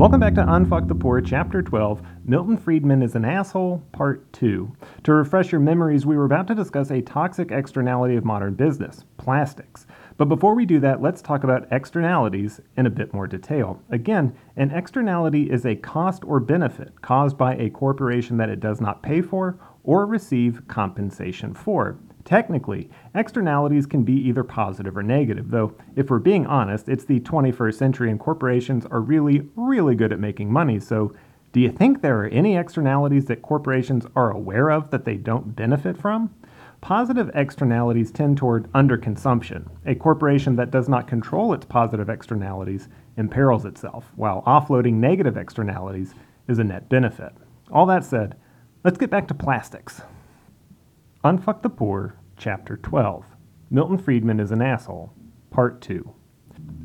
Welcome back to Unfuck the Poor, Chapter 12 Milton Friedman is an Asshole, Part 2. To refresh your memories, we were about to discuss a toxic externality of modern business plastics. But before we do that, let's talk about externalities in a bit more detail. Again, an externality is a cost or benefit caused by a corporation that it does not pay for or receive compensation for. Technically, externalities can be either positive or negative, though, if we're being honest, it's the 21st century and corporations are really, really good at making money. So, do you think there are any externalities that corporations are aware of that they don't benefit from? Positive externalities tend toward underconsumption. A corporation that does not control its positive externalities imperils itself, while offloading negative externalities is a net benefit. All that said, let's get back to plastics. Unfuck the Poor, Chapter 12 Milton Friedman is an Asshole, Part 2.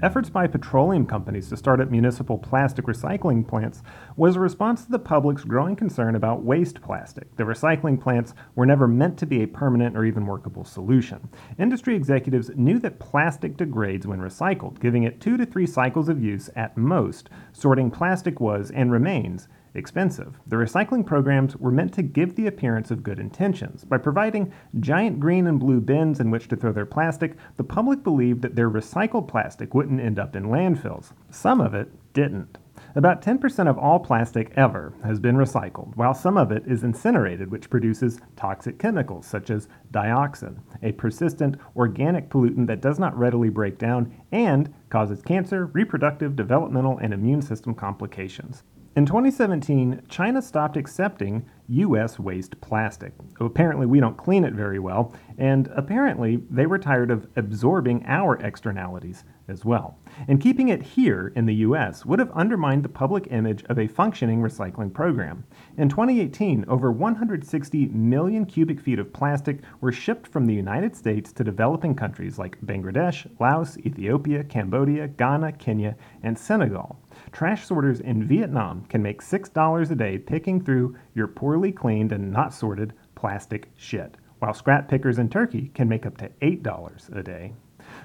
Efforts by petroleum companies to start up municipal plastic recycling plants was a response to the public's growing concern about waste plastic. The recycling plants were never meant to be a permanent or even workable solution. Industry executives knew that plastic degrades when recycled, giving it two to three cycles of use at most. Sorting plastic was, and remains, expensive. The recycling programs were meant to give the appearance of good intentions. By providing giant green and blue bins in which to throw their plastic, the public believed that their recycled plastic wouldn't end up in landfills. Some of it didn't. About 10% of all plastic ever has been recycled, while some of it is incinerated, which produces toxic chemicals such as dioxin, a persistent organic pollutant that does not readily break down and causes cancer, reproductive, developmental, and immune system complications. In 2017, China stopped accepting U.S. waste plastic. Apparently, we don't clean it very well, and apparently, they were tired of absorbing our externalities as well. And keeping it here in the U.S. would have undermined the public image of a functioning recycling program. In 2018, over 160 million cubic feet of plastic were shipped from the United States to developing countries like Bangladesh, Laos, Ethiopia, Cambodia, Ghana, Kenya, and Senegal. Trash sorters in Vietnam can make $6 a day picking through your poorly cleaned and not sorted plastic shit, while scrap pickers in Turkey can make up to $8 a day.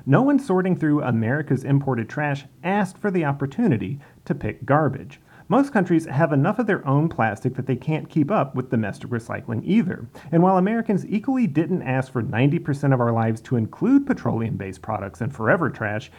No one sorting through America's imported trash asked for the opportunity to pick garbage. Most countries have enough of their own plastic that they can't keep up with domestic recycling either. And while Americans equally didn't ask for 90% of our lives to include petroleum based products and forever trash,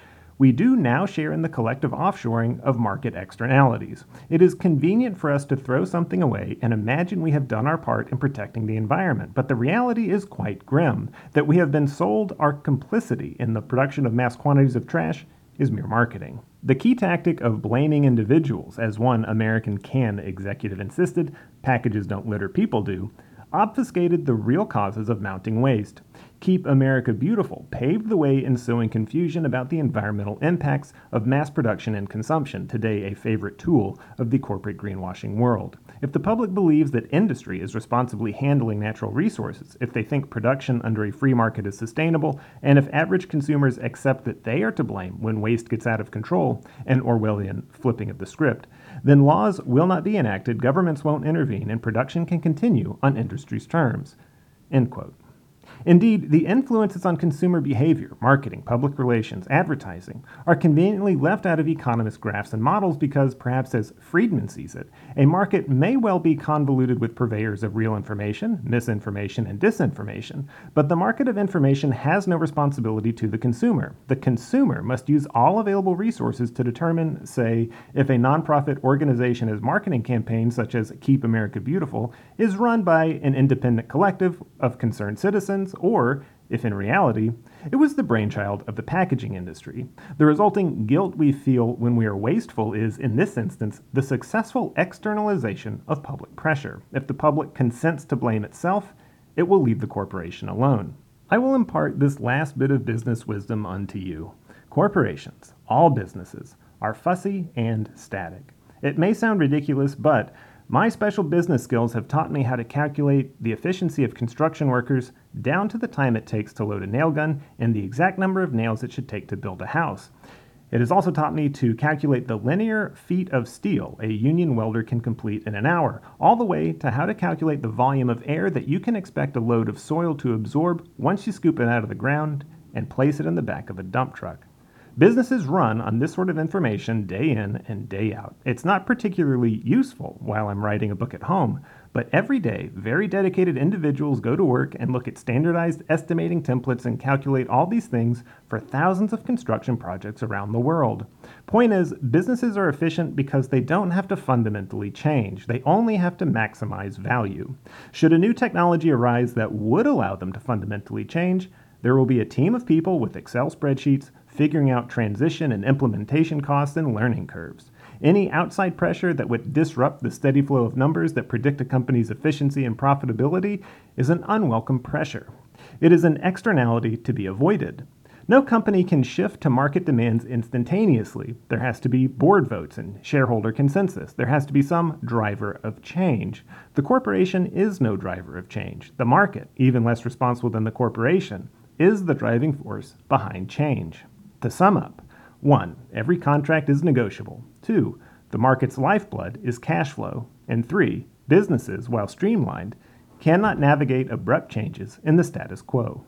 we do now share in the collective offshoring of market externalities. It is convenient for us to throw something away and imagine we have done our part in protecting the environment, but the reality is quite grim that we have been sold our complicity in the production of mass quantities of trash is mere marketing. The key tactic of blaming individuals, as one American can executive insisted, packages don't litter, people do, obfuscated the real causes of mounting waste. Keep America Beautiful paved the way in sowing confusion about the environmental impacts of mass production and consumption, today a favorite tool of the corporate greenwashing world. If the public believes that industry is responsibly handling natural resources, if they think production under a free market is sustainable, and if average consumers accept that they are to blame when waste gets out of control, an Orwellian flipping of the script, then laws will not be enacted, governments won't intervene, and production can continue on industry's terms. End quote. Indeed, the influences on consumer behavior, marketing, public relations, advertising, are conveniently left out of economist graphs and models because, perhaps as Friedman sees it, a market may well be convoluted with purveyors of real information, misinformation, and disinformation, but the market of information has no responsibility to the consumer. The consumer must use all available resources to determine, say, if a nonprofit organization's marketing campaign, such as Keep America Beautiful, is run by an independent collective of concerned citizens or if in reality, it was the brainchild of the packaging industry. The resulting guilt we feel when we are wasteful is, in this instance, the successful externalization of public pressure. If the public consents to blame itself, it will leave the corporation alone. I will impart this last bit of business wisdom unto you. Corporations, all businesses, are fussy and static. It may sound ridiculous, but my special business skills have taught me how to calculate the efficiency of construction workers down to the time it takes to load a nail gun and the exact number of nails it should take to build a house. It has also taught me to calculate the linear feet of steel a union welder can complete in an hour, all the way to how to calculate the volume of air that you can expect a load of soil to absorb once you scoop it out of the ground and place it in the back of a dump truck. Businesses run on this sort of information day in and day out. It's not particularly useful while I'm writing a book at home, but every day, very dedicated individuals go to work and look at standardized estimating templates and calculate all these things for thousands of construction projects around the world. Point is, businesses are efficient because they don't have to fundamentally change, they only have to maximize value. Should a new technology arise that would allow them to fundamentally change, there will be a team of people with Excel spreadsheets figuring out transition and implementation costs and learning curves. Any outside pressure that would disrupt the steady flow of numbers that predict a company's efficiency and profitability is an unwelcome pressure. It is an externality to be avoided. No company can shift to market demands instantaneously. There has to be board votes and shareholder consensus. There has to be some driver of change. The corporation is no driver of change. The market, even less responsible than the corporation, is the driving force behind change. To sum up, 1. Every contract is negotiable. 2. The market's lifeblood is cash flow. And 3. Businesses, while streamlined, cannot navigate abrupt changes in the status quo.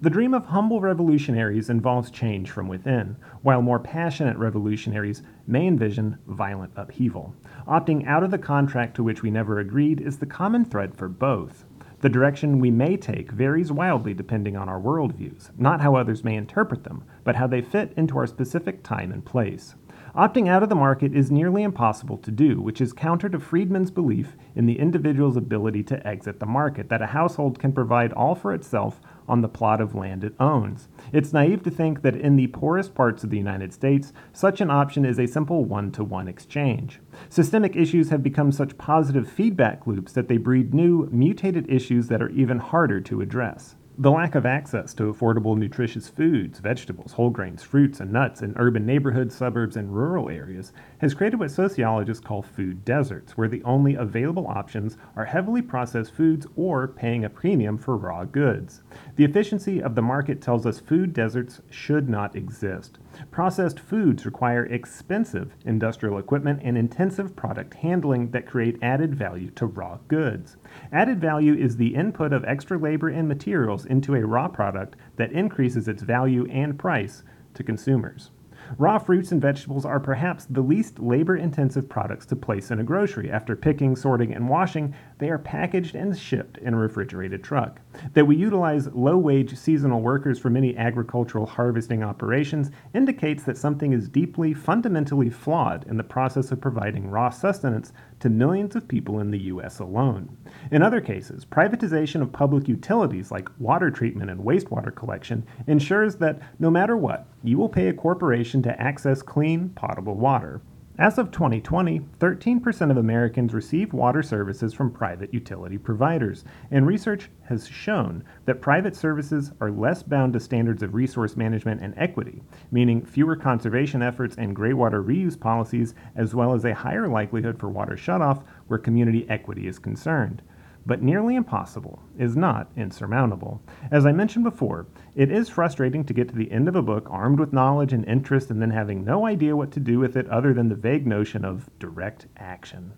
The dream of humble revolutionaries involves change from within, while more passionate revolutionaries may envision violent upheaval. Opting out of the contract to which we never agreed is the common thread for both. The direction we may take varies wildly depending on our worldviews, not how others may interpret them, but how they fit into our specific time and place. Opting out of the market is nearly impossible to do, which is counter to Friedman's belief in the individual's ability to exit the market, that a household can provide all for itself on the plot of land it owns. It's naive to think that in the poorest parts of the United States, such an option is a simple one to one exchange. Systemic issues have become such positive feedback loops that they breed new, mutated issues that are even harder to address. The lack of access to affordable, nutritious foods, vegetables, whole grains, fruits, and nuts in urban neighborhoods, suburbs, and rural areas has created what sociologists call food deserts, where the only available options are heavily processed foods or paying a premium for raw goods. The efficiency of the market tells us food deserts should not exist. Processed foods require expensive industrial equipment and intensive product handling that create added value to raw goods. Added value is the input of extra labor and materials into a raw product that increases its value and price to consumers. Raw fruits and vegetables are perhaps the least labor intensive products to place in a grocery. After picking, sorting, and washing, they are packaged and shipped in a refrigerated truck. That we utilize low wage seasonal workers for many agricultural harvesting operations indicates that something is deeply, fundamentally flawed in the process of providing raw sustenance to millions of people in the U.S. alone. In other cases, privatization of public utilities like water treatment and wastewater collection ensures that no matter what, you will pay a corporation to access clean, potable water. As of 2020, 13% of Americans receive water services from private utility providers, and research has shown that private services are less bound to standards of resource management and equity, meaning fewer conservation efforts and graywater reuse policies, as well as a higher likelihood for water shutoff where community equity is concerned but nearly impossible is not insurmountable. As I mentioned before, it is frustrating to get to the end of a book armed with knowledge and interest and then having no idea what to do with it other than the vague notion of direct action.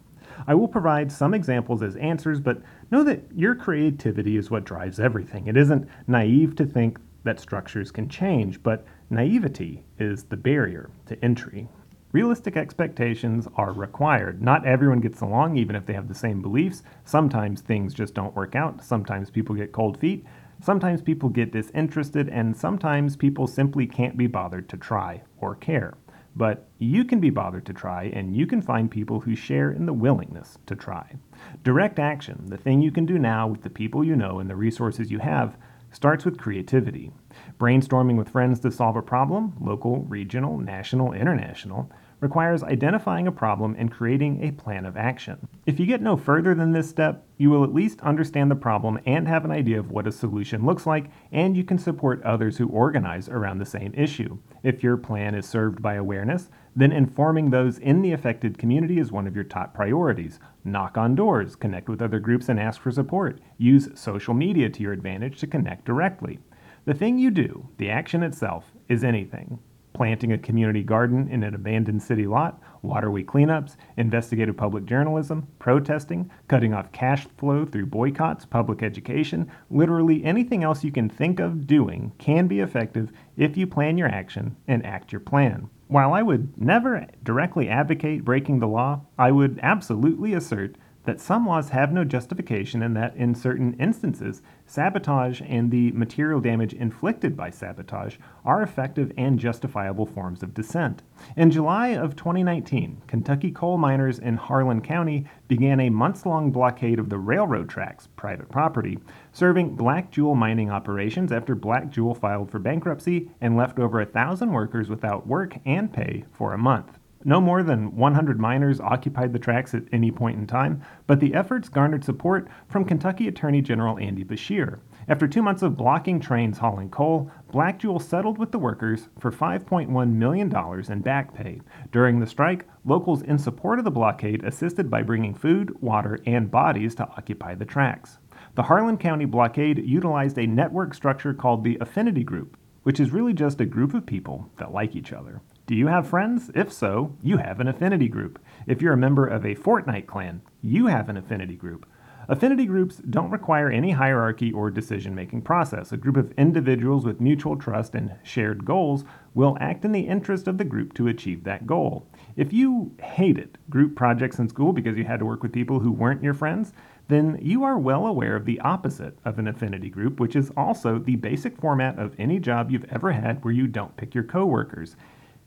I will provide some examples as answers, but know that your creativity is what drives everything. It isn't naive to think that structures can change, but naivety is the barrier to entry. Realistic expectations are required. Not everyone gets along, even if they have the same beliefs. Sometimes things just don't work out. Sometimes people get cold feet. Sometimes people get disinterested, and sometimes people simply can't be bothered to try or care. But you can be bothered to try, and you can find people who share in the willingness to try. Direct action, the thing you can do now with the people you know and the resources you have, starts with creativity. Brainstorming with friends to solve a problem, local, regional, national, international, requires identifying a problem and creating a plan of action. If you get no further than this step, you will at least understand the problem and have an idea of what a solution looks like, and you can support others who organize around the same issue. If your plan is served by awareness, then informing those in the affected community is one of your top priorities. Knock on doors, connect with other groups and ask for support. Use social media to your advantage to connect directly. The thing you do, the action itself, is anything. Planting a community garden in an abandoned city lot, waterway cleanups, investigative public journalism, protesting, cutting off cash flow through boycotts, public education, literally anything else you can think of doing can be effective if you plan your action and act your plan. While I would never directly advocate breaking the law, I would absolutely assert that some laws have no justification and that in certain instances, sabotage and the material damage inflicted by sabotage are effective and justifiable forms of dissent. In July of 2019, Kentucky coal miners in Harlan County began a months long blockade of the railroad tracks, private property, serving Black Jewel mining operations after Black Jewel filed for bankruptcy and left over a thousand workers without work and pay for a month. No more than 100 miners occupied the tracks at any point in time, but the efforts garnered support from Kentucky Attorney General Andy Beshear. After two months of blocking trains hauling coal, Black Jewel settled with the workers for $5.1 million in back pay. During the strike, locals in support of the blockade assisted by bringing food, water, and bodies to occupy the tracks. The Harlan County blockade utilized a network structure called the Affinity Group, which is really just a group of people that like each other. Do you have friends? If so, you have an affinity group. If you're a member of a Fortnite clan, you have an affinity group. Affinity groups don't require any hierarchy or decision making process. A group of individuals with mutual trust and shared goals will act in the interest of the group to achieve that goal. If you hated group projects in school because you had to work with people who weren't your friends, then you are well aware of the opposite of an affinity group, which is also the basic format of any job you've ever had where you don't pick your coworkers.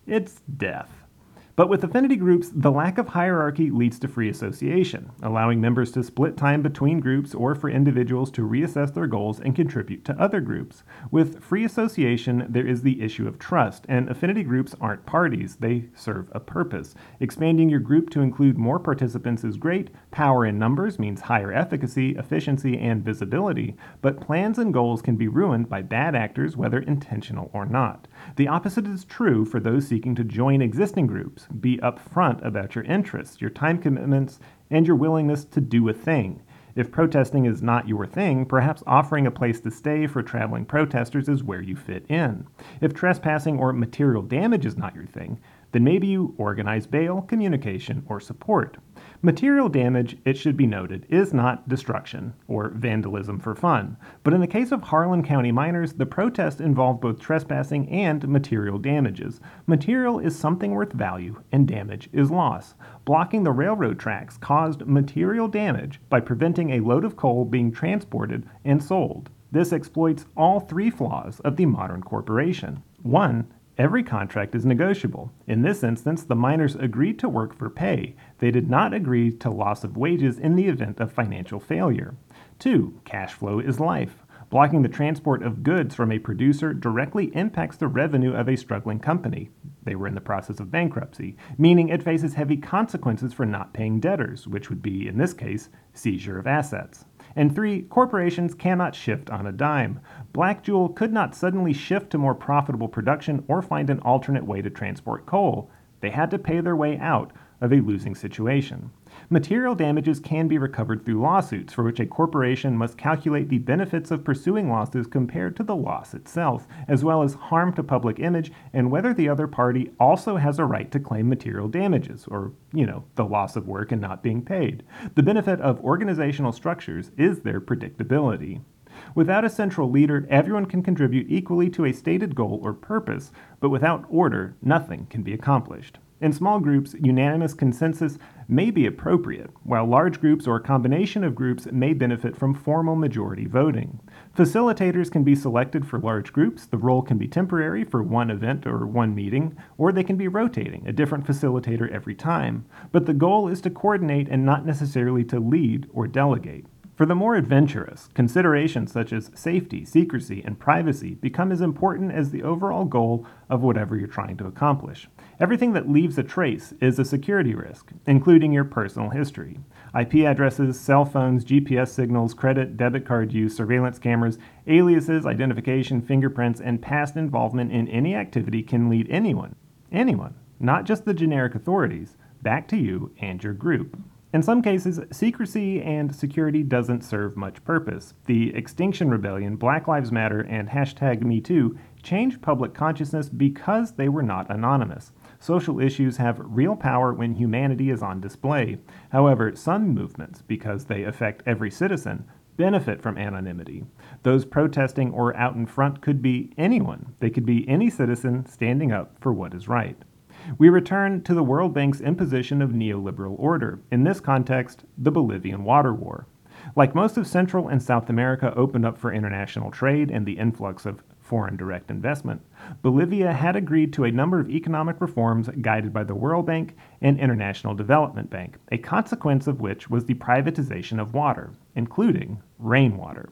It's death. But with affinity groups, the lack of hierarchy leads to free association, allowing members to split time between groups or for individuals to reassess their goals and contribute to other groups. With free association, there is the issue of trust, and affinity groups aren't parties, they serve a purpose. Expanding your group to include more participants is great. Power in numbers means higher efficacy, efficiency, and visibility, but plans and goals can be ruined by bad actors, whether intentional or not. The opposite is true for those seeking to join existing groups. Be upfront about your interests, your time commitments, and your willingness to do a thing. If protesting is not your thing, perhaps offering a place to stay for traveling protesters is where you fit in. If trespassing or material damage is not your thing, then maybe you organize bail, communication, or support. Material damage, it should be noted, is not destruction or vandalism for fun. But in the case of Harlan County miners, the protest involved both trespassing and material damages. Material is something worth value, and damage is loss. Blocking the railroad tracks caused material damage by preventing a load of coal being transported and sold. This exploits all three flaws of the modern corporation. One, Every contract is negotiable. In this instance, the miners agreed to work for pay. They did not agree to loss of wages in the event of financial failure. 2. Cash flow is life. Blocking the transport of goods from a producer directly impacts the revenue of a struggling company. They were in the process of bankruptcy, meaning it faces heavy consequences for not paying debtors, which would be, in this case, seizure of assets. And three, corporations cannot shift on a dime. Black Jewel could not suddenly shift to more profitable production or find an alternate way to transport coal. They had to pay their way out of a losing situation. Material damages can be recovered through lawsuits, for which a corporation must calculate the benefits of pursuing losses compared to the loss itself, as well as harm to public image and whether the other party also has a right to claim material damages, or, you know, the loss of work and not being paid. The benefit of organizational structures is their predictability. Without a central leader, everyone can contribute equally to a stated goal or purpose, but without order, nothing can be accomplished. In small groups, unanimous consensus may be appropriate, while large groups or a combination of groups may benefit from formal majority voting. Facilitators can be selected for large groups. The role can be temporary for one event or one meeting, or they can be rotating, a different facilitator every time. But the goal is to coordinate and not necessarily to lead or delegate. For the more adventurous, considerations such as safety, secrecy, and privacy become as important as the overall goal of whatever you're trying to accomplish. Everything that leaves a trace is a security risk, including your personal history. IP addresses, cell phones, GPS signals, credit, debit card use, surveillance cameras, aliases, identification, fingerprints, and past involvement in any activity can lead anyone, anyone, not just the generic authorities, back to you and your group. In some cases, secrecy and security doesn't serve much purpose. The Extinction Rebellion, Black Lives Matter, and hashtag MeToo changed public consciousness because they were not anonymous. Social issues have real power when humanity is on display. However, some movements, because they affect every citizen, benefit from anonymity. Those protesting or out in front could be anyone. They could be any citizen standing up for what is right. We return to the World Bank's imposition of neoliberal order, in this context, the Bolivian Water War. Like most of Central and South America opened up for international trade and the influx of foreign direct investment, Bolivia had agreed to a number of economic reforms guided by the World Bank and International Development Bank, a consequence of which was the privatization of water, including rainwater.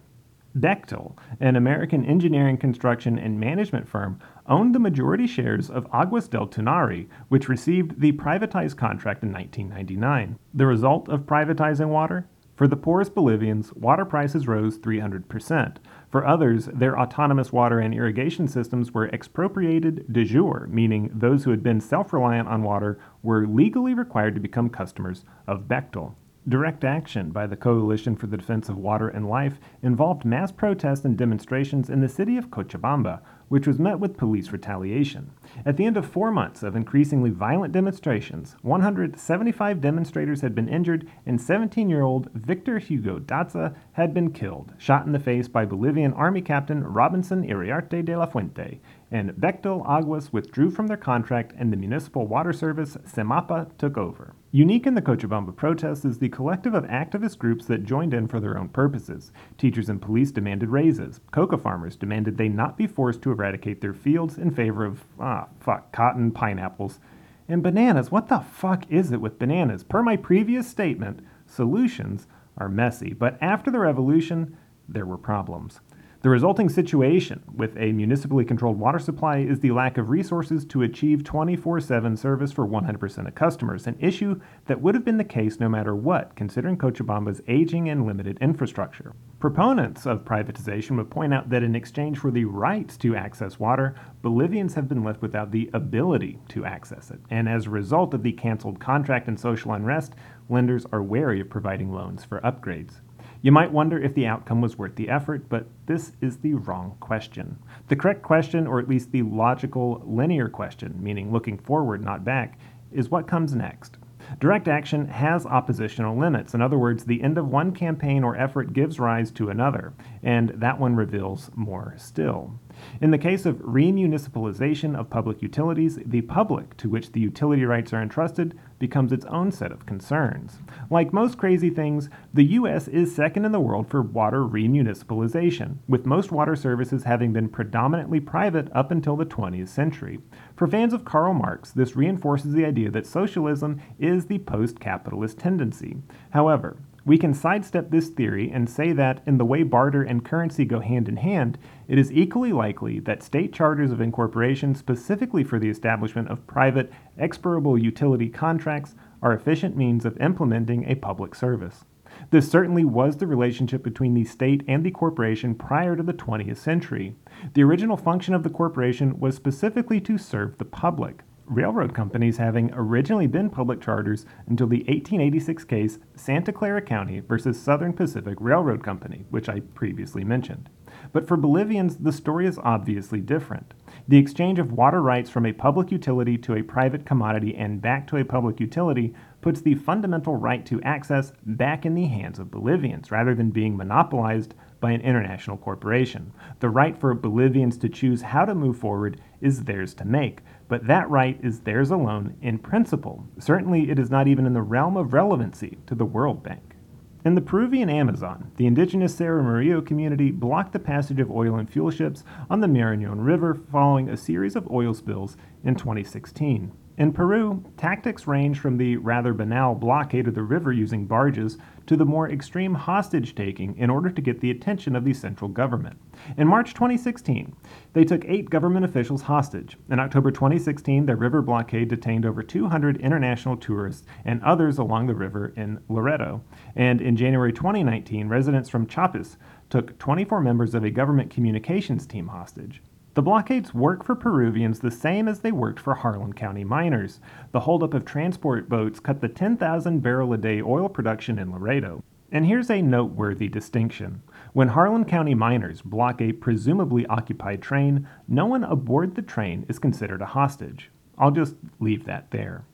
Bechtel, an American engineering, construction, and management firm, owned the majority shares of Aguas del Tunari, which received the privatized contract in 1999. The result of privatizing water? For the poorest Bolivians, water prices rose 300%. For others, their autonomous water and irrigation systems were expropriated de jure, meaning those who had been self reliant on water were legally required to become customers of Bechtel. Direct action by the Coalition for the Defense of Water and Life involved mass protests and demonstrations in the city of Cochabamba, which was met with police retaliation. At the end of four months of increasingly violent demonstrations, 175 demonstrators had been injured, and 17 year old Victor Hugo Daza had been killed, shot in the face by Bolivian Army Captain Robinson Iriarte de la Fuente, and Bechtel Aguas withdrew from their contract and the municipal water service, SEMAPA, took over. Unique in the Cochabamba protests is the collective of activist groups that joined in for their own purposes. Teachers and police demanded raises. Coca farmers demanded they not be forced to eradicate their fields in favor of, ah, fuck, cotton, pineapples, and bananas. What the fuck is it with bananas? Per my previous statement, solutions are messy, but after the revolution, there were problems. The resulting situation with a municipally controlled water supply is the lack of resources to achieve 24 7 service for 100% of customers, an issue that would have been the case no matter what, considering Cochabamba's aging and limited infrastructure. Proponents of privatization would point out that in exchange for the rights to access water, Bolivians have been left without the ability to access it. And as a result of the canceled contract and social unrest, lenders are wary of providing loans for upgrades. You might wonder if the outcome was worth the effort, but this is the wrong question. The correct question, or at least the logical, linear question, meaning looking forward, not back, is what comes next. Direct action has oppositional limits. In other words, the end of one campaign or effort gives rise to another, and that one reveals more still. In the case of remunicipalization of public utilities, the public to which the utility rights are entrusted becomes its own set of concerns. Like most crazy things, the U.S. is second in the world for water remunicipalization, with most water services having been predominantly private up until the 20th century. For fans of Karl Marx, this reinforces the idea that socialism is the post capitalist tendency. However, we can sidestep this theory and say that, in the way barter and currency go hand in hand, it is equally likely that state charters of incorporation, specifically for the establishment of private, expirable utility contracts, are efficient means of implementing a public service. This certainly was the relationship between the state and the corporation prior to the 20th century. The original function of the corporation was specifically to serve the public railroad companies having originally been public charters until the 1886 case Santa Clara County versus Southern Pacific Railroad Company, which I previously mentioned. But for Bolivians, the story is obviously different. The exchange of water rights from a public utility to a private commodity and back to a public utility puts the fundamental right to access back in the hands of Bolivians rather than being monopolized by an international corporation. The right for Bolivians to choose how to move forward is theirs to make, but that right is theirs alone in principle. Certainly, it is not even in the realm of relevancy to the World Bank. In the Peruvian Amazon, the indigenous Saramurillo community blocked the passage of oil and fuel ships on the Marañón River following a series of oil spills in 2016. In Peru, tactics range from the rather banal blockade of the river using barges to the more extreme hostage taking in order to get the attention of the central government. In March 2016, they took eight government officials hostage. In October 2016, their river blockade detained over 200 international tourists and others along the river in Loreto. And in January 2019, residents from Chiapas took 24 members of a government communications team hostage. The blockades work for Peruvians the same as they worked for Harlan County miners. The holdup of transport boats cut the 10,000 barrel a day oil production in Loreto. And here's a noteworthy distinction. When Harlan County miners block a presumably occupied train, no one aboard the train is considered a hostage. I'll just leave that there.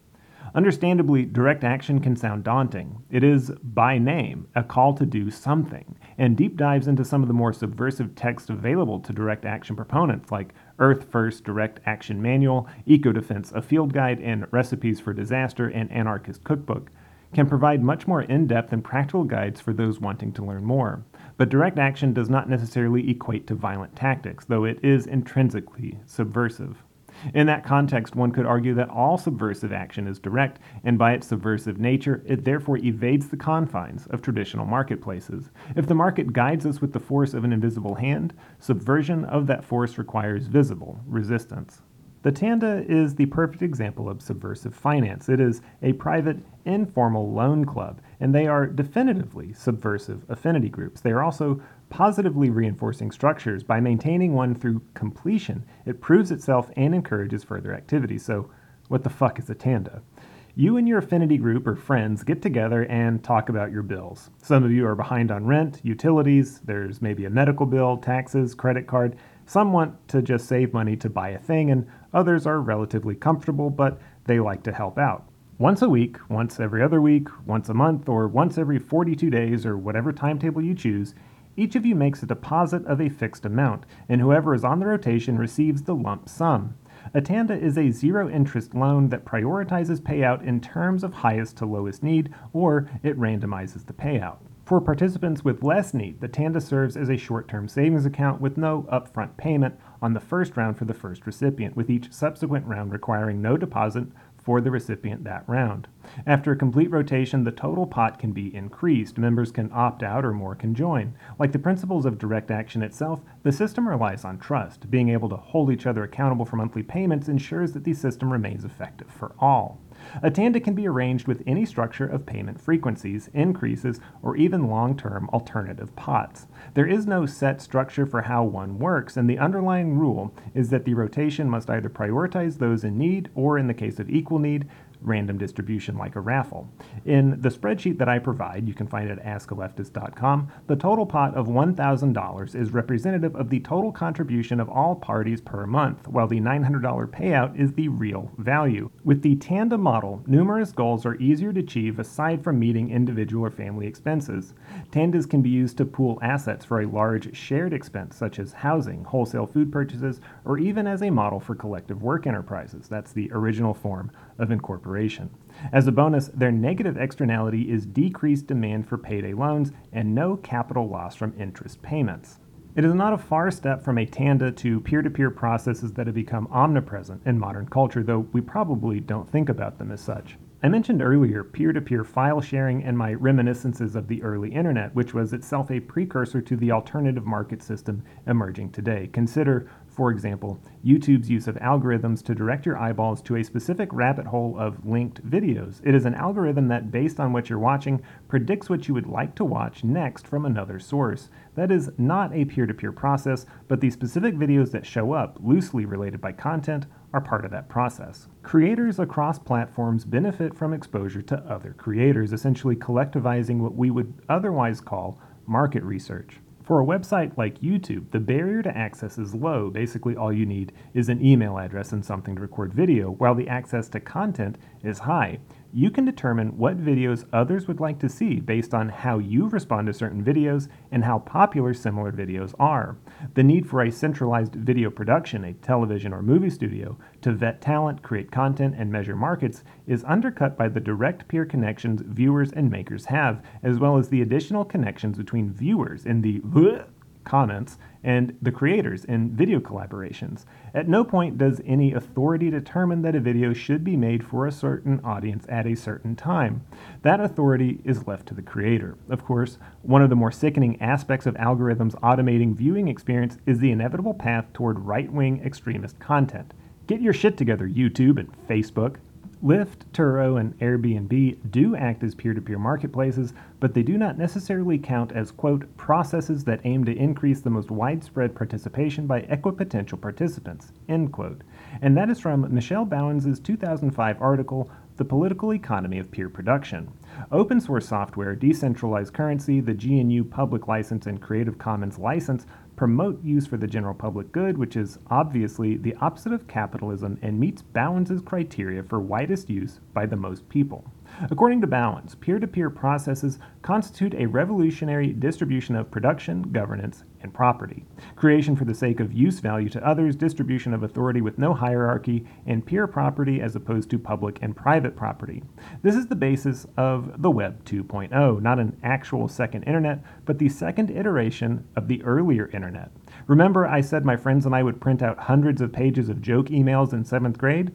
Understandably, direct action can sound daunting. It is, by name, a call to do something, and deep dives into some of the more subversive text available to direct action proponents, like Earth First Direct Action Manual, Eco Defense, a field guide, and Recipes for Disaster and Anarchist Cookbook, can provide much more in depth and practical guides for those wanting to learn more. But direct action does not necessarily equate to violent tactics, though it is intrinsically subversive. In that context, one could argue that all subversive action is direct, and by its subversive nature, it therefore evades the confines of traditional marketplaces. If the market guides us with the force of an invisible hand, subversion of that force requires visible resistance. The Tanda is the perfect example of subversive finance. It is a private, informal loan club, and they are definitively subversive affinity groups. They are also positively reinforcing structures. By maintaining one through completion, it proves itself and encourages further activity. So, what the fuck is a Tanda? You and your affinity group or friends get together and talk about your bills. Some of you are behind on rent, utilities, there's maybe a medical bill, taxes, credit card. Some want to just save money to buy a thing, and others are relatively comfortable, but they like to help out. Once a week, once every other week, once a month, or once every 42 days, or whatever timetable you choose, each of you makes a deposit of a fixed amount, and whoever is on the rotation receives the lump sum. A TANDA is a zero interest loan that prioritizes payout in terms of highest to lowest need, or it randomizes the payout. For participants with less need, the TANDA serves as a short term savings account with no upfront payment on the first round for the first recipient, with each subsequent round requiring no deposit for the recipient that round. After a complete rotation, the total pot can be increased. Members can opt out or more can join. Like the principles of direct action itself, the system relies on trust. Being able to hold each other accountable for monthly payments ensures that the system remains effective for all. A TANDA can be arranged with any structure of payment frequencies, increases, or even long term alternative pots. There is no set structure for how one works, and the underlying rule is that the rotation must either prioritize those in need or, in the case of equal need, random distribution like a raffle. In the spreadsheet that I provide, you can find it at askaleftist.com, the total pot of $1,000 is representative of the total contribution of all parties per month, while the $900 payout is the real value. With the TANDA model, numerous goals are easier to achieve aside from meeting individual or family expenses. TANDAs can be used to pool assets for a large shared expense, such as housing, wholesale food purchases, or even as a model for collective work enterprises. That's the original form of incorporation. As a bonus, their negative externality is decreased demand for payday loans and no capital loss from interest payments. It is not a far step from a TANDA to peer to peer processes that have become omnipresent in modern culture, though we probably don't think about them as such. I mentioned earlier peer to peer file sharing and my reminiscences of the early internet, which was itself a precursor to the alternative market system emerging today. Consider for example, YouTube's use of algorithms to direct your eyeballs to a specific rabbit hole of linked videos. It is an algorithm that, based on what you're watching, predicts what you would like to watch next from another source. That is not a peer to peer process, but the specific videos that show up, loosely related by content, are part of that process. Creators across platforms benefit from exposure to other creators, essentially collectivizing what we would otherwise call market research. For a website like YouTube, the barrier to access is low. Basically, all you need is an email address and something to record video, while the access to content is high you can determine what videos others would like to see based on how you respond to certain videos and how popular similar videos are. The need for a centralized video production, a television or movie studio, to vet talent, create content, and measure markets is undercut by the direct peer connections viewers and makers have, as well as the additional connections between viewers in the comments and the creators in video collaborations. At no point does any authority determine that a video should be made for a certain audience at a certain time. That authority is left to the creator. Of course, one of the more sickening aspects of algorithms automating viewing experience is the inevitable path toward right wing extremist content. Get your shit together, YouTube and Facebook. Lyft, Turo, and Airbnb do act as peer to peer marketplaces, but they do not necessarily count as, quote, processes that aim to increase the most widespread participation by equipotential participants, end quote. And that is from Michel Bauwens' 2005 article, The political economy of peer production. Open source software, decentralized currency, the GNU Public License, and Creative Commons license promote use for the general public good, which is obviously the opposite of capitalism and meets Bauwens' criteria for widest use by the most people. According to Bauwens, peer to peer processes constitute a revolutionary distribution of production, governance, and property. Creation for the sake of use value to others, distribution of authority with no hierarchy, and peer property as opposed to public and private property. This is the basis of the Web 2.0, not an actual second internet, but the second iteration of the earlier internet. Remember, I said my friends and I would print out hundreds of pages of joke emails in seventh grade?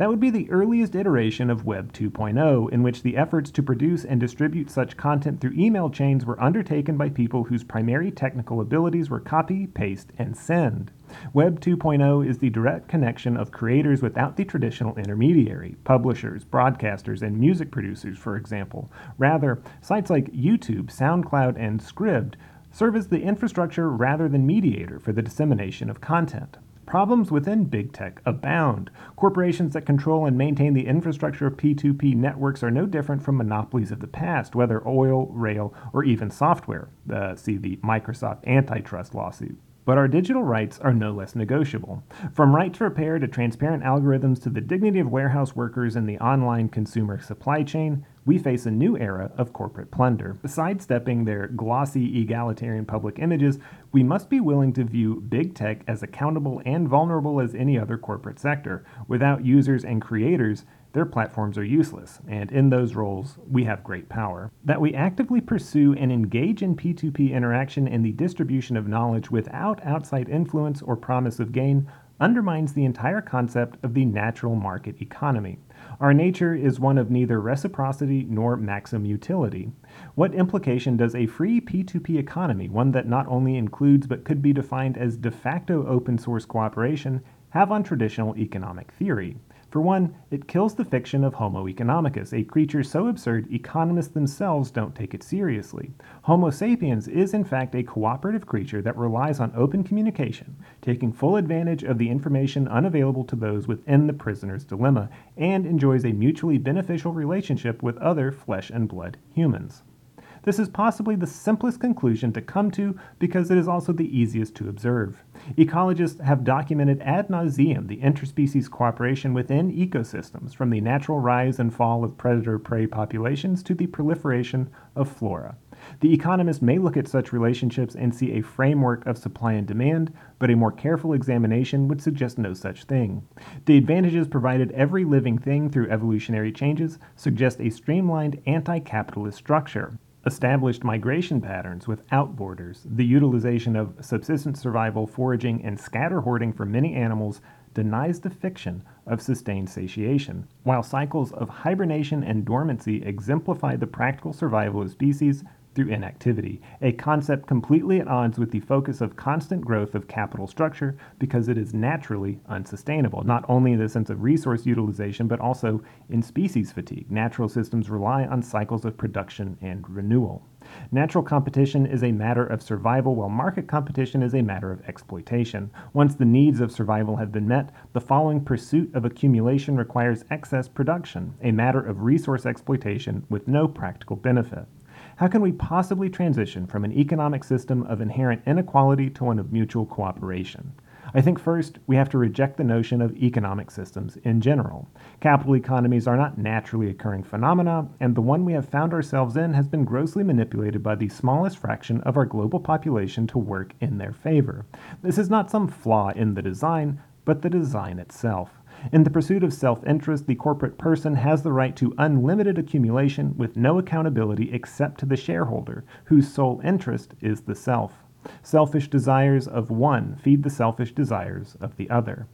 That would be the earliest iteration of Web 2.0, in which the efforts to produce and distribute such content through email chains were undertaken by people whose primary technical abilities were copy, paste, and send. Web 2.0 is the direct connection of creators without the traditional intermediary, publishers, broadcasters, and music producers, for example. Rather, sites like YouTube, SoundCloud, and Scribd serve as the infrastructure rather than mediator for the dissemination of content. Problems within big tech abound. Corporations that control and maintain the infrastructure of P2P networks are no different from monopolies of the past, whether oil, rail, or even software. Uh, see the Microsoft antitrust lawsuit. But our digital rights are no less negotiable. From right to repair to transparent algorithms to the dignity of warehouse workers in the online consumer supply chain, we face a new era of corporate plunder. Sidestepping their glossy egalitarian public images, we must be willing to view big tech as accountable and vulnerable as any other corporate sector. Without users and creators, their platforms are useless, and in those roles, we have great power. That we actively pursue and engage in P2P interaction and the distribution of knowledge without outside influence or promise of gain undermines the entire concept of the natural market economy. Our nature is one of neither reciprocity nor maximum utility. What implication does a free P2P economy, one that not only includes but could be defined as de facto open source cooperation, have on traditional economic theory? For one, it kills the fiction of Homo economicus, a creature so absurd economists themselves don't take it seriously. Homo sapiens is, in fact, a cooperative creature that relies on open communication, taking full advantage of the information unavailable to those within the prisoner's dilemma, and enjoys a mutually beneficial relationship with other flesh and blood humans. This is possibly the simplest conclusion to come to because it is also the easiest to observe. Ecologists have documented ad nauseum the interspecies cooperation within ecosystems, from the natural rise and fall of predator prey populations to the proliferation of flora. The economist may look at such relationships and see a framework of supply and demand, but a more careful examination would suggest no such thing. The advantages provided every living thing through evolutionary changes suggest a streamlined anti capitalist structure established migration patterns without borders, the utilization of subsistence survival, foraging, and scatter hoarding for many animals denies the fiction of sustained satiation, while cycles of hibernation and dormancy exemplify the practical survival of species through inactivity, a concept completely at odds with the focus of constant growth of capital structure because it is naturally unsustainable, not only in the sense of resource utilization, but also in species fatigue. Natural systems rely on cycles of production and renewal. Natural competition is a matter of survival, while market competition is a matter of exploitation. Once the needs of survival have been met, the following pursuit of accumulation requires excess production, a matter of resource exploitation with no practical benefit. How can we possibly transition from an economic system of inherent inequality to one of mutual cooperation? I think first we have to reject the notion of economic systems in general. Capital economies are not naturally occurring phenomena, and the one we have found ourselves in has been grossly manipulated by the smallest fraction of our global population to work in their favor. This is not some flaw in the design, but the design itself. In the pursuit of self interest, the corporate person has the right to unlimited accumulation with no accountability except to the shareholder, whose sole interest is the self. Selfish desires of one feed the selfish desires of the other.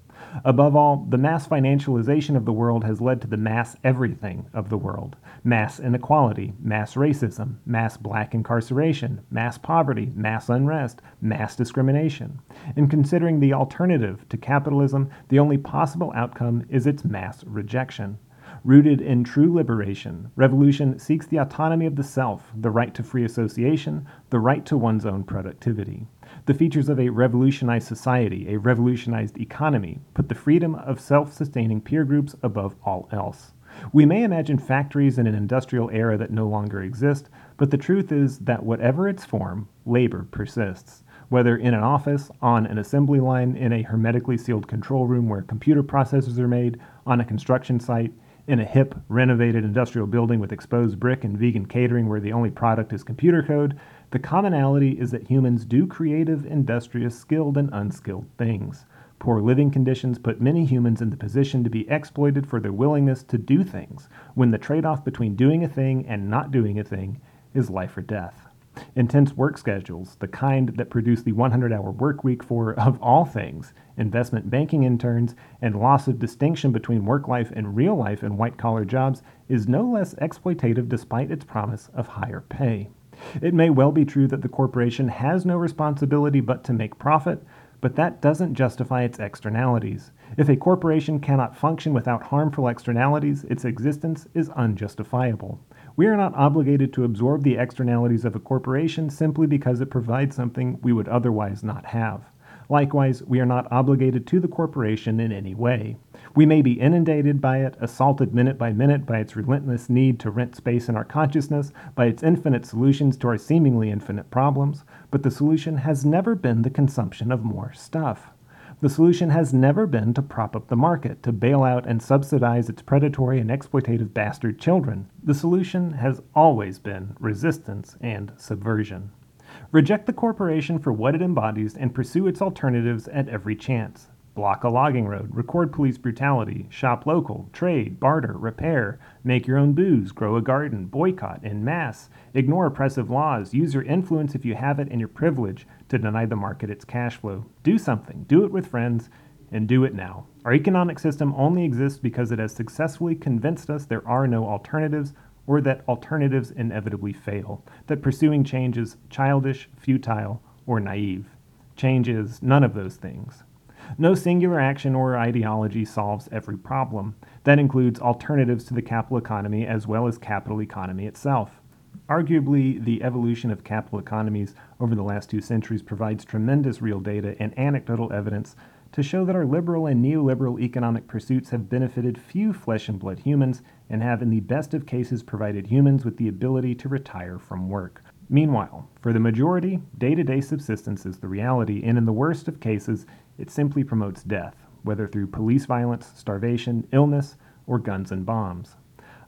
Above all, the mass financialization of the world has led to the mass everything of the world mass inequality, mass racism, mass black incarceration, mass poverty, mass unrest, mass discrimination. In considering the alternative to capitalism, the only possible outcome is its mass rejection. Rooted in true liberation, revolution seeks the autonomy of the self, the right to free association, the right to one's own productivity. The features of a revolutionized society, a revolutionized economy, put the freedom of self sustaining peer groups above all else. We may imagine factories in an industrial era that no longer exist, but the truth is that whatever its form, labor persists. Whether in an office, on an assembly line, in a hermetically sealed control room where computer processors are made, on a construction site, in a hip, renovated industrial building with exposed brick and vegan catering where the only product is computer code, the commonality is that humans do creative, industrious, skilled, and unskilled things. Poor living conditions put many humans in the position to be exploited for their willingness to do things, when the trade off between doing a thing and not doing a thing is life or death. Intense work schedules, the kind that produce the 100 hour work week for, of all things, investment banking interns, and loss of distinction between work life and real life in white collar jobs, is no less exploitative despite its promise of higher pay. It may well be true that the corporation has no responsibility but to make profit, but that doesn't justify its externalities. If a corporation cannot function without harmful externalities, its existence is unjustifiable. We are not obligated to absorb the externalities of a corporation simply because it provides something we would otherwise not have. Likewise, we are not obligated to the corporation in any way. We may be inundated by it, assaulted minute by minute by its relentless need to rent space in our consciousness, by its infinite solutions to our seemingly infinite problems, but the solution has never been the consumption of more stuff. The solution has never been to prop up the market, to bail out and subsidize its predatory and exploitative bastard children. The solution has always been resistance and subversion. Reject the corporation for what it embodies and pursue its alternatives at every chance block a logging road, record police brutality, shop local, trade, barter, repair, make your own booze, grow a garden, boycott en masse, ignore oppressive laws, use your influence if you have it and your privilege to deny the market its cash flow. Do something, do it with friends, and do it now. Our economic system only exists because it has successfully convinced us there are no alternatives or that alternatives inevitably fail, that pursuing change is childish, futile, or naive. Change is none of those things. No singular action or ideology solves every problem. That includes alternatives to the capital economy as well as capital economy itself. Arguably, the evolution of capital economies over the last two centuries provides tremendous real data and anecdotal evidence to show that our liberal and neoliberal economic pursuits have benefited few flesh and blood humans and have, in the best of cases, provided humans with the ability to retire from work. Meanwhile, for the majority, day to day subsistence is the reality, and in the worst of cases, it simply promotes death, whether through police violence, starvation, illness, or guns and bombs.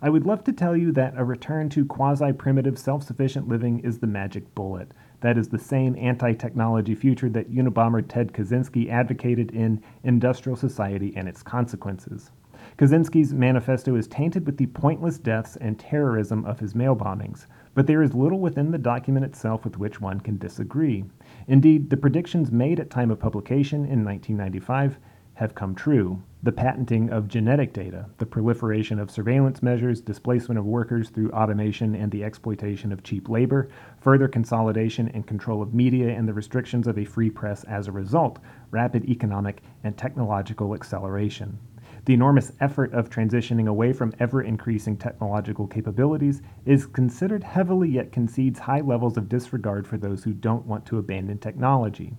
I would love to tell you that a return to quasi primitive, self sufficient living is the magic bullet. That is the same anti technology future that Unabomber Ted Kaczynski advocated in Industrial Society and Its Consequences. Kaczynski's manifesto is tainted with the pointless deaths and terrorism of his mail bombings, but there is little within the document itself with which one can disagree. Indeed, the predictions made at time of publication in 1995 have come true. The patenting of genetic data, the proliferation of surveillance measures, displacement of workers through automation and the exploitation of cheap labor, further consolidation and control of media, and the restrictions of a free press as a result, rapid economic and technological acceleration. The enormous effort of transitioning away from ever increasing technological capabilities is considered heavily yet concedes high levels of disregard for those who don't want to abandon technology.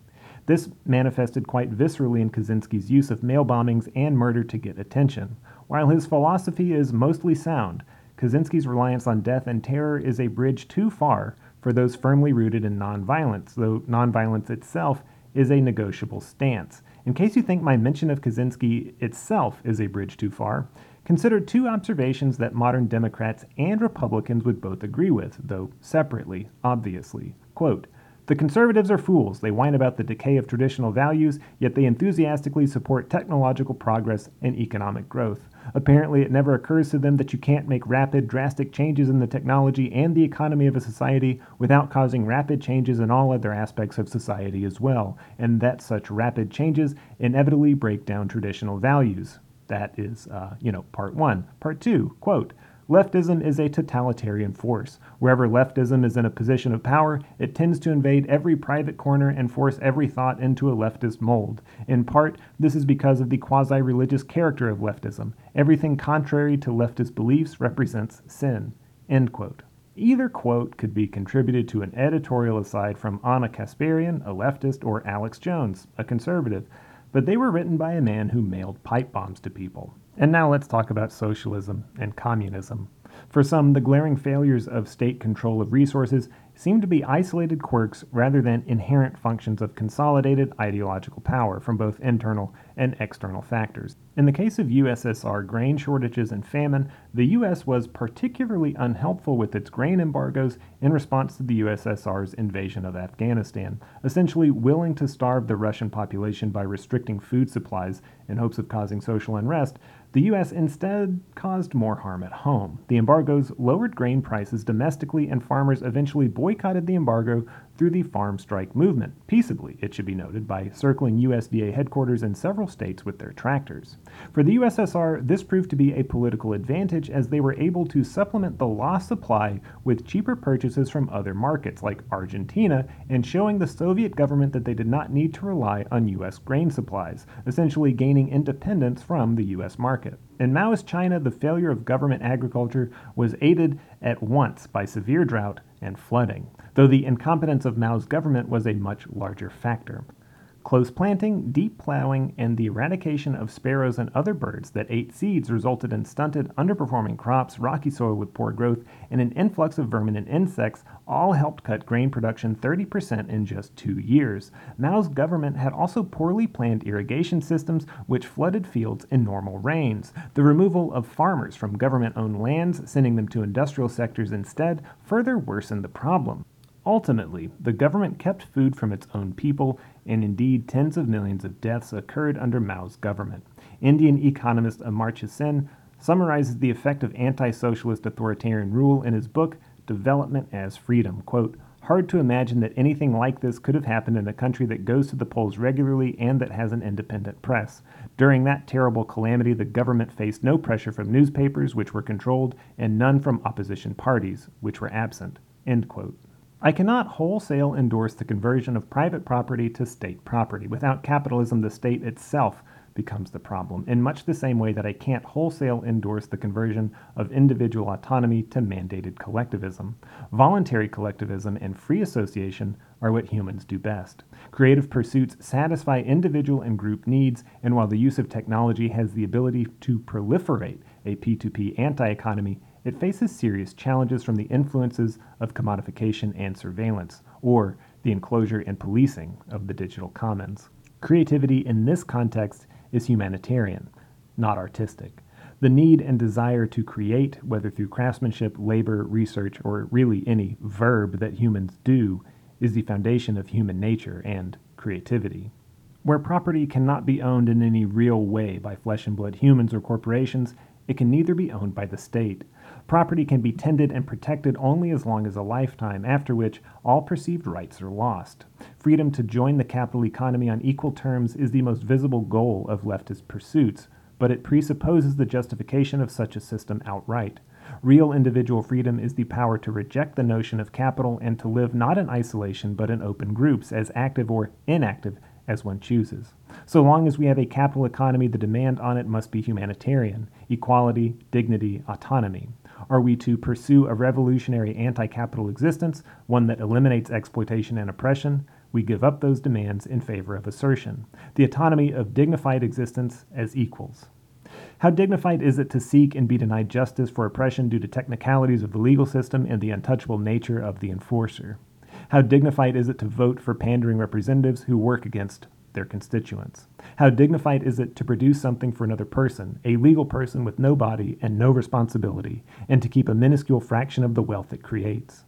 This manifested quite viscerally in Kaczynski's use of mail bombings and murder to get attention. While his philosophy is mostly sound, Kaczynski's reliance on death and terror is a bridge too far for those firmly rooted in nonviolence, though nonviolence itself is a negotiable stance. In case you think my mention of Kaczynski itself is a bridge too far, consider two observations that modern Democrats and Republicans would both agree with, though separately, obviously. Quote, the conservatives are fools. They whine about the decay of traditional values, yet they enthusiastically support technological progress and economic growth. Apparently, it never occurs to them that you can't make rapid, drastic changes in the technology and the economy of a society without causing rapid changes in all other aspects of society as well, and that such rapid changes inevitably break down traditional values. That is, uh, you know, part one. Part two, quote, Leftism is a totalitarian force. Wherever leftism is in a position of power, it tends to invade every private corner and force every thought into a leftist mold. In part, this is because of the quasi religious character of leftism. Everything contrary to leftist beliefs represents sin. End quote. Either quote could be contributed to an editorial aside from Ana Kasparian, a leftist, or Alex Jones, a conservative, but they were written by a man who mailed pipe bombs to people. And now let's talk about socialism and communism. For some, the glaring failures of state control of resources seem to be isolated quirks rather than inherent functions of consolidated ideological power from both internal and external factors. In the case of USSR grain shortages and famine, the US was particularly unhelpful with its grain embargoes in response to the USSR's invasion of Afghanistan, essentially willing to starve the Russian population by restricting food supplies in hopes of causing social unrest. The U.S. instead caused more harm at home. The embargoes lowered grain prices domestically, and farmers eventually boycotted the embargo through the farm strike movement, peaceably, it should be noted, by circling USDA headquarters in several states with their tractors. For the USSR, this proved to be a political advantage as they were able to supplement the lost supply with cheaper purchases from other markets like Argentina and showing the Soviet government that they did not need to rely on US grain supplies, essentially gaining independence from the US market. In Maoist China, the failure of government agriculture was aided at once by severe drought and flooding though the incompetence of Mao's government was a much larger factor. Close planting, deep plowing, and the eradication of sparrows and other birds that ate seeds resulted in stunted, underperforming crops, rocky soil with poor growth, and an influx of vermin and insects, all helped cut grain production 30% in just two years. Mao's government had also poorly planned irrigation systems, which flooded fields in normal rains. The removal of farmers from government owned lands, sending them to industrial sectors instead, further worsened the problem. Ultimately, the government kept food from its own people, and indeed tens of millions of deaths occurred under Mao's government. Indian economist Amartya Sen summarizes the effect of anti socialist authoritarian rule in his book, Development as Freedom. Quote, Hard to imagine that anything like this could have happened in a country that goes to the polls regularly and that has an independent press. During that terrible calamity, the government faced no pressure from newspapers, which were controlled, and none from opposition parties, which were absent. End quote. I cannot wholesale endorse the conversion of private property to state property. Without capitalism, the state itself becomes the problem, in much the same way that I can't wholesale endorse the conversion of individual autonomy to mandated collectivism. Voluntary collectivism and free association are what humans do best. Creative pursuits satisfy individual and group needs, and while the use of technology has the ability to proliferate a P2P anti economy, it faces serious challenges from the influences of commodification and surveillance, or the enclosure and policing of the digital commons. Creativity in this context is humanitarian, not artistic. The need and desire to create, whether through craftsmanship, labor, research, or really any verb that humans do, is the foundation of human nature and creativity. Where property cannot be owned in any real way by flesh and blood humans or corporations, it can neither be owned by the state. Property can be tended and protected only as long as a lifetime, after which all perceived rights are lost. Freedom to join the capital economy on equal terms is the most visible goal of leftist pursuits, but it presupposes the justification of such a system outright. Real individual freedom is the power to reject the notion of capital and to live not in isolation but in open groups, as active or inactive as one chooses. So long as we have a capital economy, the demand on it must be humanitarian equality, dignity, autonomy. Are we to pursue a revolutionary anti capital existence, one that eliminates exploitation and oppression? We give up those demands in favor of assertion, the autonomy of dignified existence as equals. How dignified is it to seek and be denied justice for oppression due to technicalities of the legal system and the untouchable nature of the enforcer? How dignified is it to vote for pandering representatives who work against their constituents? How dignified is it to produce something for another person, a legal person with no body and no responsibility, and to keep a minuscule fraction of the wealth it creates?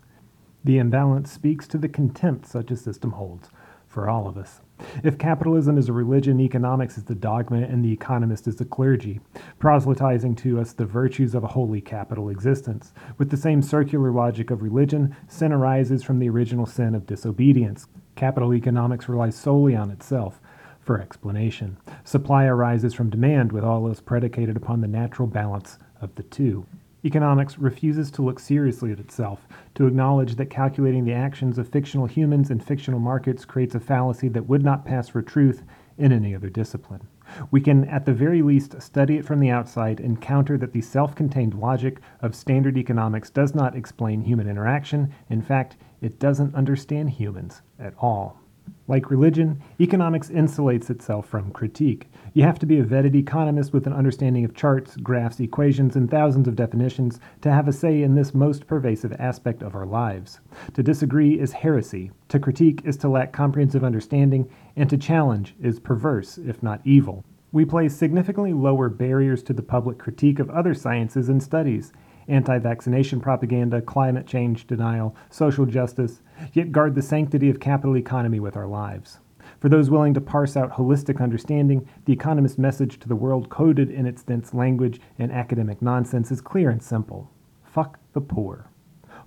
The imbalance speaks to the contempt such a system holds for all of us. If capitalism is a religion, economics is the dogma, and the economist is the clergy, proselytizing to us the virtues of a holy capital existence. With the same circular logic of religion, sin arises from the original sin of disobedience. Capital economics relies solely on itself for explanation. Supply arises from demand, with all else predicated upon the natural balance of the two. Economics refuses to look seriously at itself, to acknowledge that calculating the actions of fictional humans in fictional markets creates a fallacy that would not pass for truth in any other discipline. We can, at the very least, study it from the outside and counter that the self contained logic of standard economics does not explain human interaction. In fact, it doesn't understand humans at all. Like religion, economics insulates itself from critique. You have to be a vetted economist with an understanding of charts, graphs, equations, and thousands of definitions to have a say in this most pervasive aspect of our lives. To disagree is heresy, to critique is to lack comprehensive understanding, and to challenge is perverse, if not evil. We place significantly lower barriers to the public critique of other sciences and studies anti vaccination propaganda, climate change denial, social justice, yet guard the sanctity of capital economy with our lives. For those willing to parse out holistic understanding, the economist's message to the world, coded in its dense language and academic nonsense, is clear and simple fuck the poor.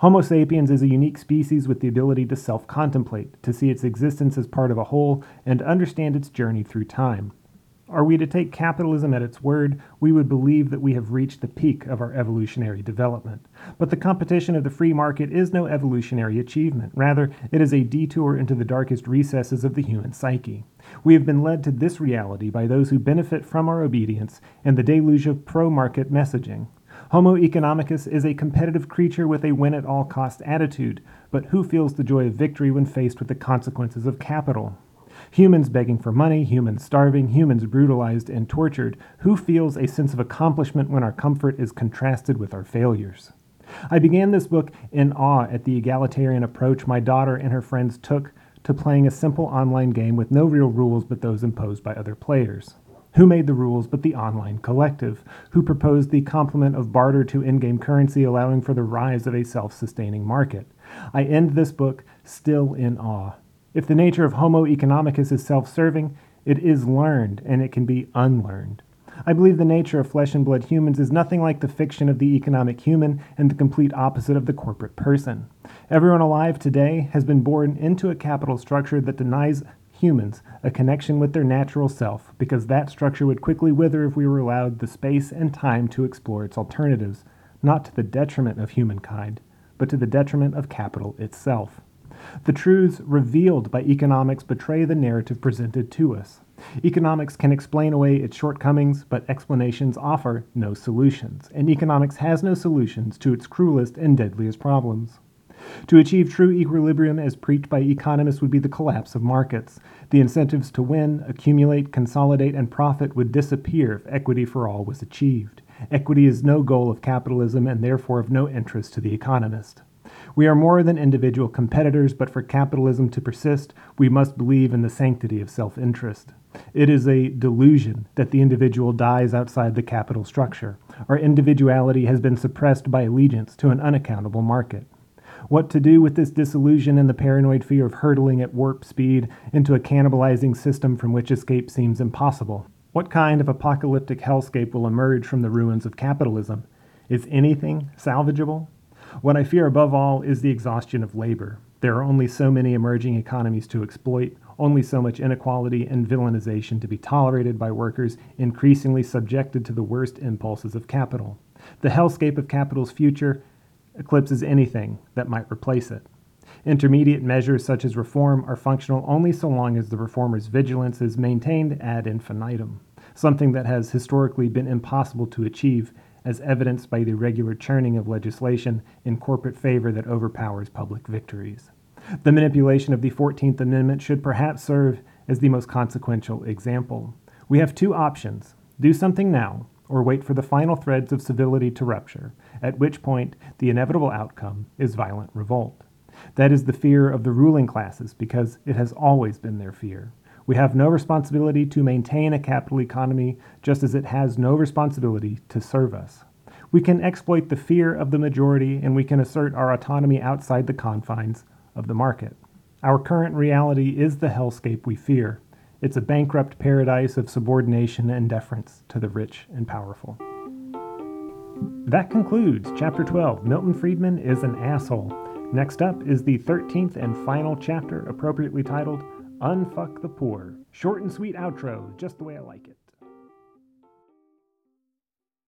Homo sapiens is a unique species with the ability to self contemplate, to see its existence as part of a whole, and understand its journey through time. Are we to take capitalism at its word, we would believe that we have reached the peak of our evolutionary development. But the competition of the free market is no evolutionary achievement. Rather, it is a detour into the darkest recesses of the human psyche. We have been led to this reality by those who benefit from our obedience and the deluge of pro market messaging. Homo economicus is a competitive creature with a win at all cost attitude, but who feels the joy of victory when faced with the consequences of capital? Humans begging for money, humans starving, humans brutalized and tortured. Who feels a sense of accomplishment when our comfort is contrasted with our failures? I began this book in awe at the egalitarian approach my daughter and her friends took to playing a simple online game with no real rules but those imposed by other players. Who made the rules but the online collective? Who proposed the complement of barter to in game currency, allowing for the rise of a self sustaining market? I end this book still in awe. If the nature of Homo economicus is self serving, it is learned and it can be unlearned. I believe the nature of flesh and blood humans is nothing like the fiction of the economic human and the complete opposite of the corporate person. Everyone alive today has been born into a capital structure that denies humans a connection with their natural self because that structure would quickly wither if we were allowed the space and time to explore its alternatives, not to the detriment of humankind, but to the detriment of capital itself. The truths revealed by economics betray the narrative presented to us. Economics can explain away its shortcomings, but explanations offer no solutions, and economics has no solutions to its cruelest and deadliest problems. To achieve true equilibrium as preached by economists would be the collapse of markets. The incentives to win, accumulate, consolidate, and profit would disappear if equity for all was achieved. Equity is no goal of capitalism and therefore of no interest to the economist. We are more than individual competitors, but for capitalism to persist, we must believe in the sanctity of self interest. It is a delusion that the individual dies outside the capital structure. Our individuality has been suppressed by allegiance to an unaccountable market. What to do with this disillusion and the paranoid fear of hurtling at warp speed into a cannibalizing system from which escape seems impossible? What kind of apocalyptic hellscape will emerge from the ruins of capitalism? Is anything salvageable? What I fear above all is the exhaustion of labor. There are only so many emerging economies to exploit, only so much inequality and villainization to be tolerated by workers increasingly subjected to the worst impulses of capital. The hellscape of capital's future eclipses anything that might replace it. Intermediate measures such as reform are functional only so long as the reformer's vigilance is maintained ad infinitum, something that has historically been impossible to achieve as evidenced by the regular churning of legislation in corporate favor that overpowers public victories. The manipulation of the 14th Amendment should perhaps serve as the most consequential example. We have two options do something now, or wait for the final threads of civility to rupture, at which point the inevitable outcome is violent revolt. That is the fear of the ruling classes because it has always been their fear. We have no responsibility to maintain a capital economy, just as it has no responsibility to serve us. We can exploit the fear of the majority and we can assert our autonomy outside the confines of the market. Our current reality is the hellscape we fear. It's a bankrupt paradise of subordination and deference to the rich and powerful. That concludes Chapter 12 Milton Friedman is an Asshole. Next up is the 13th and final chapter, appropriately titled Unfuck the Poor. Short and sweet outro, just the way I like it.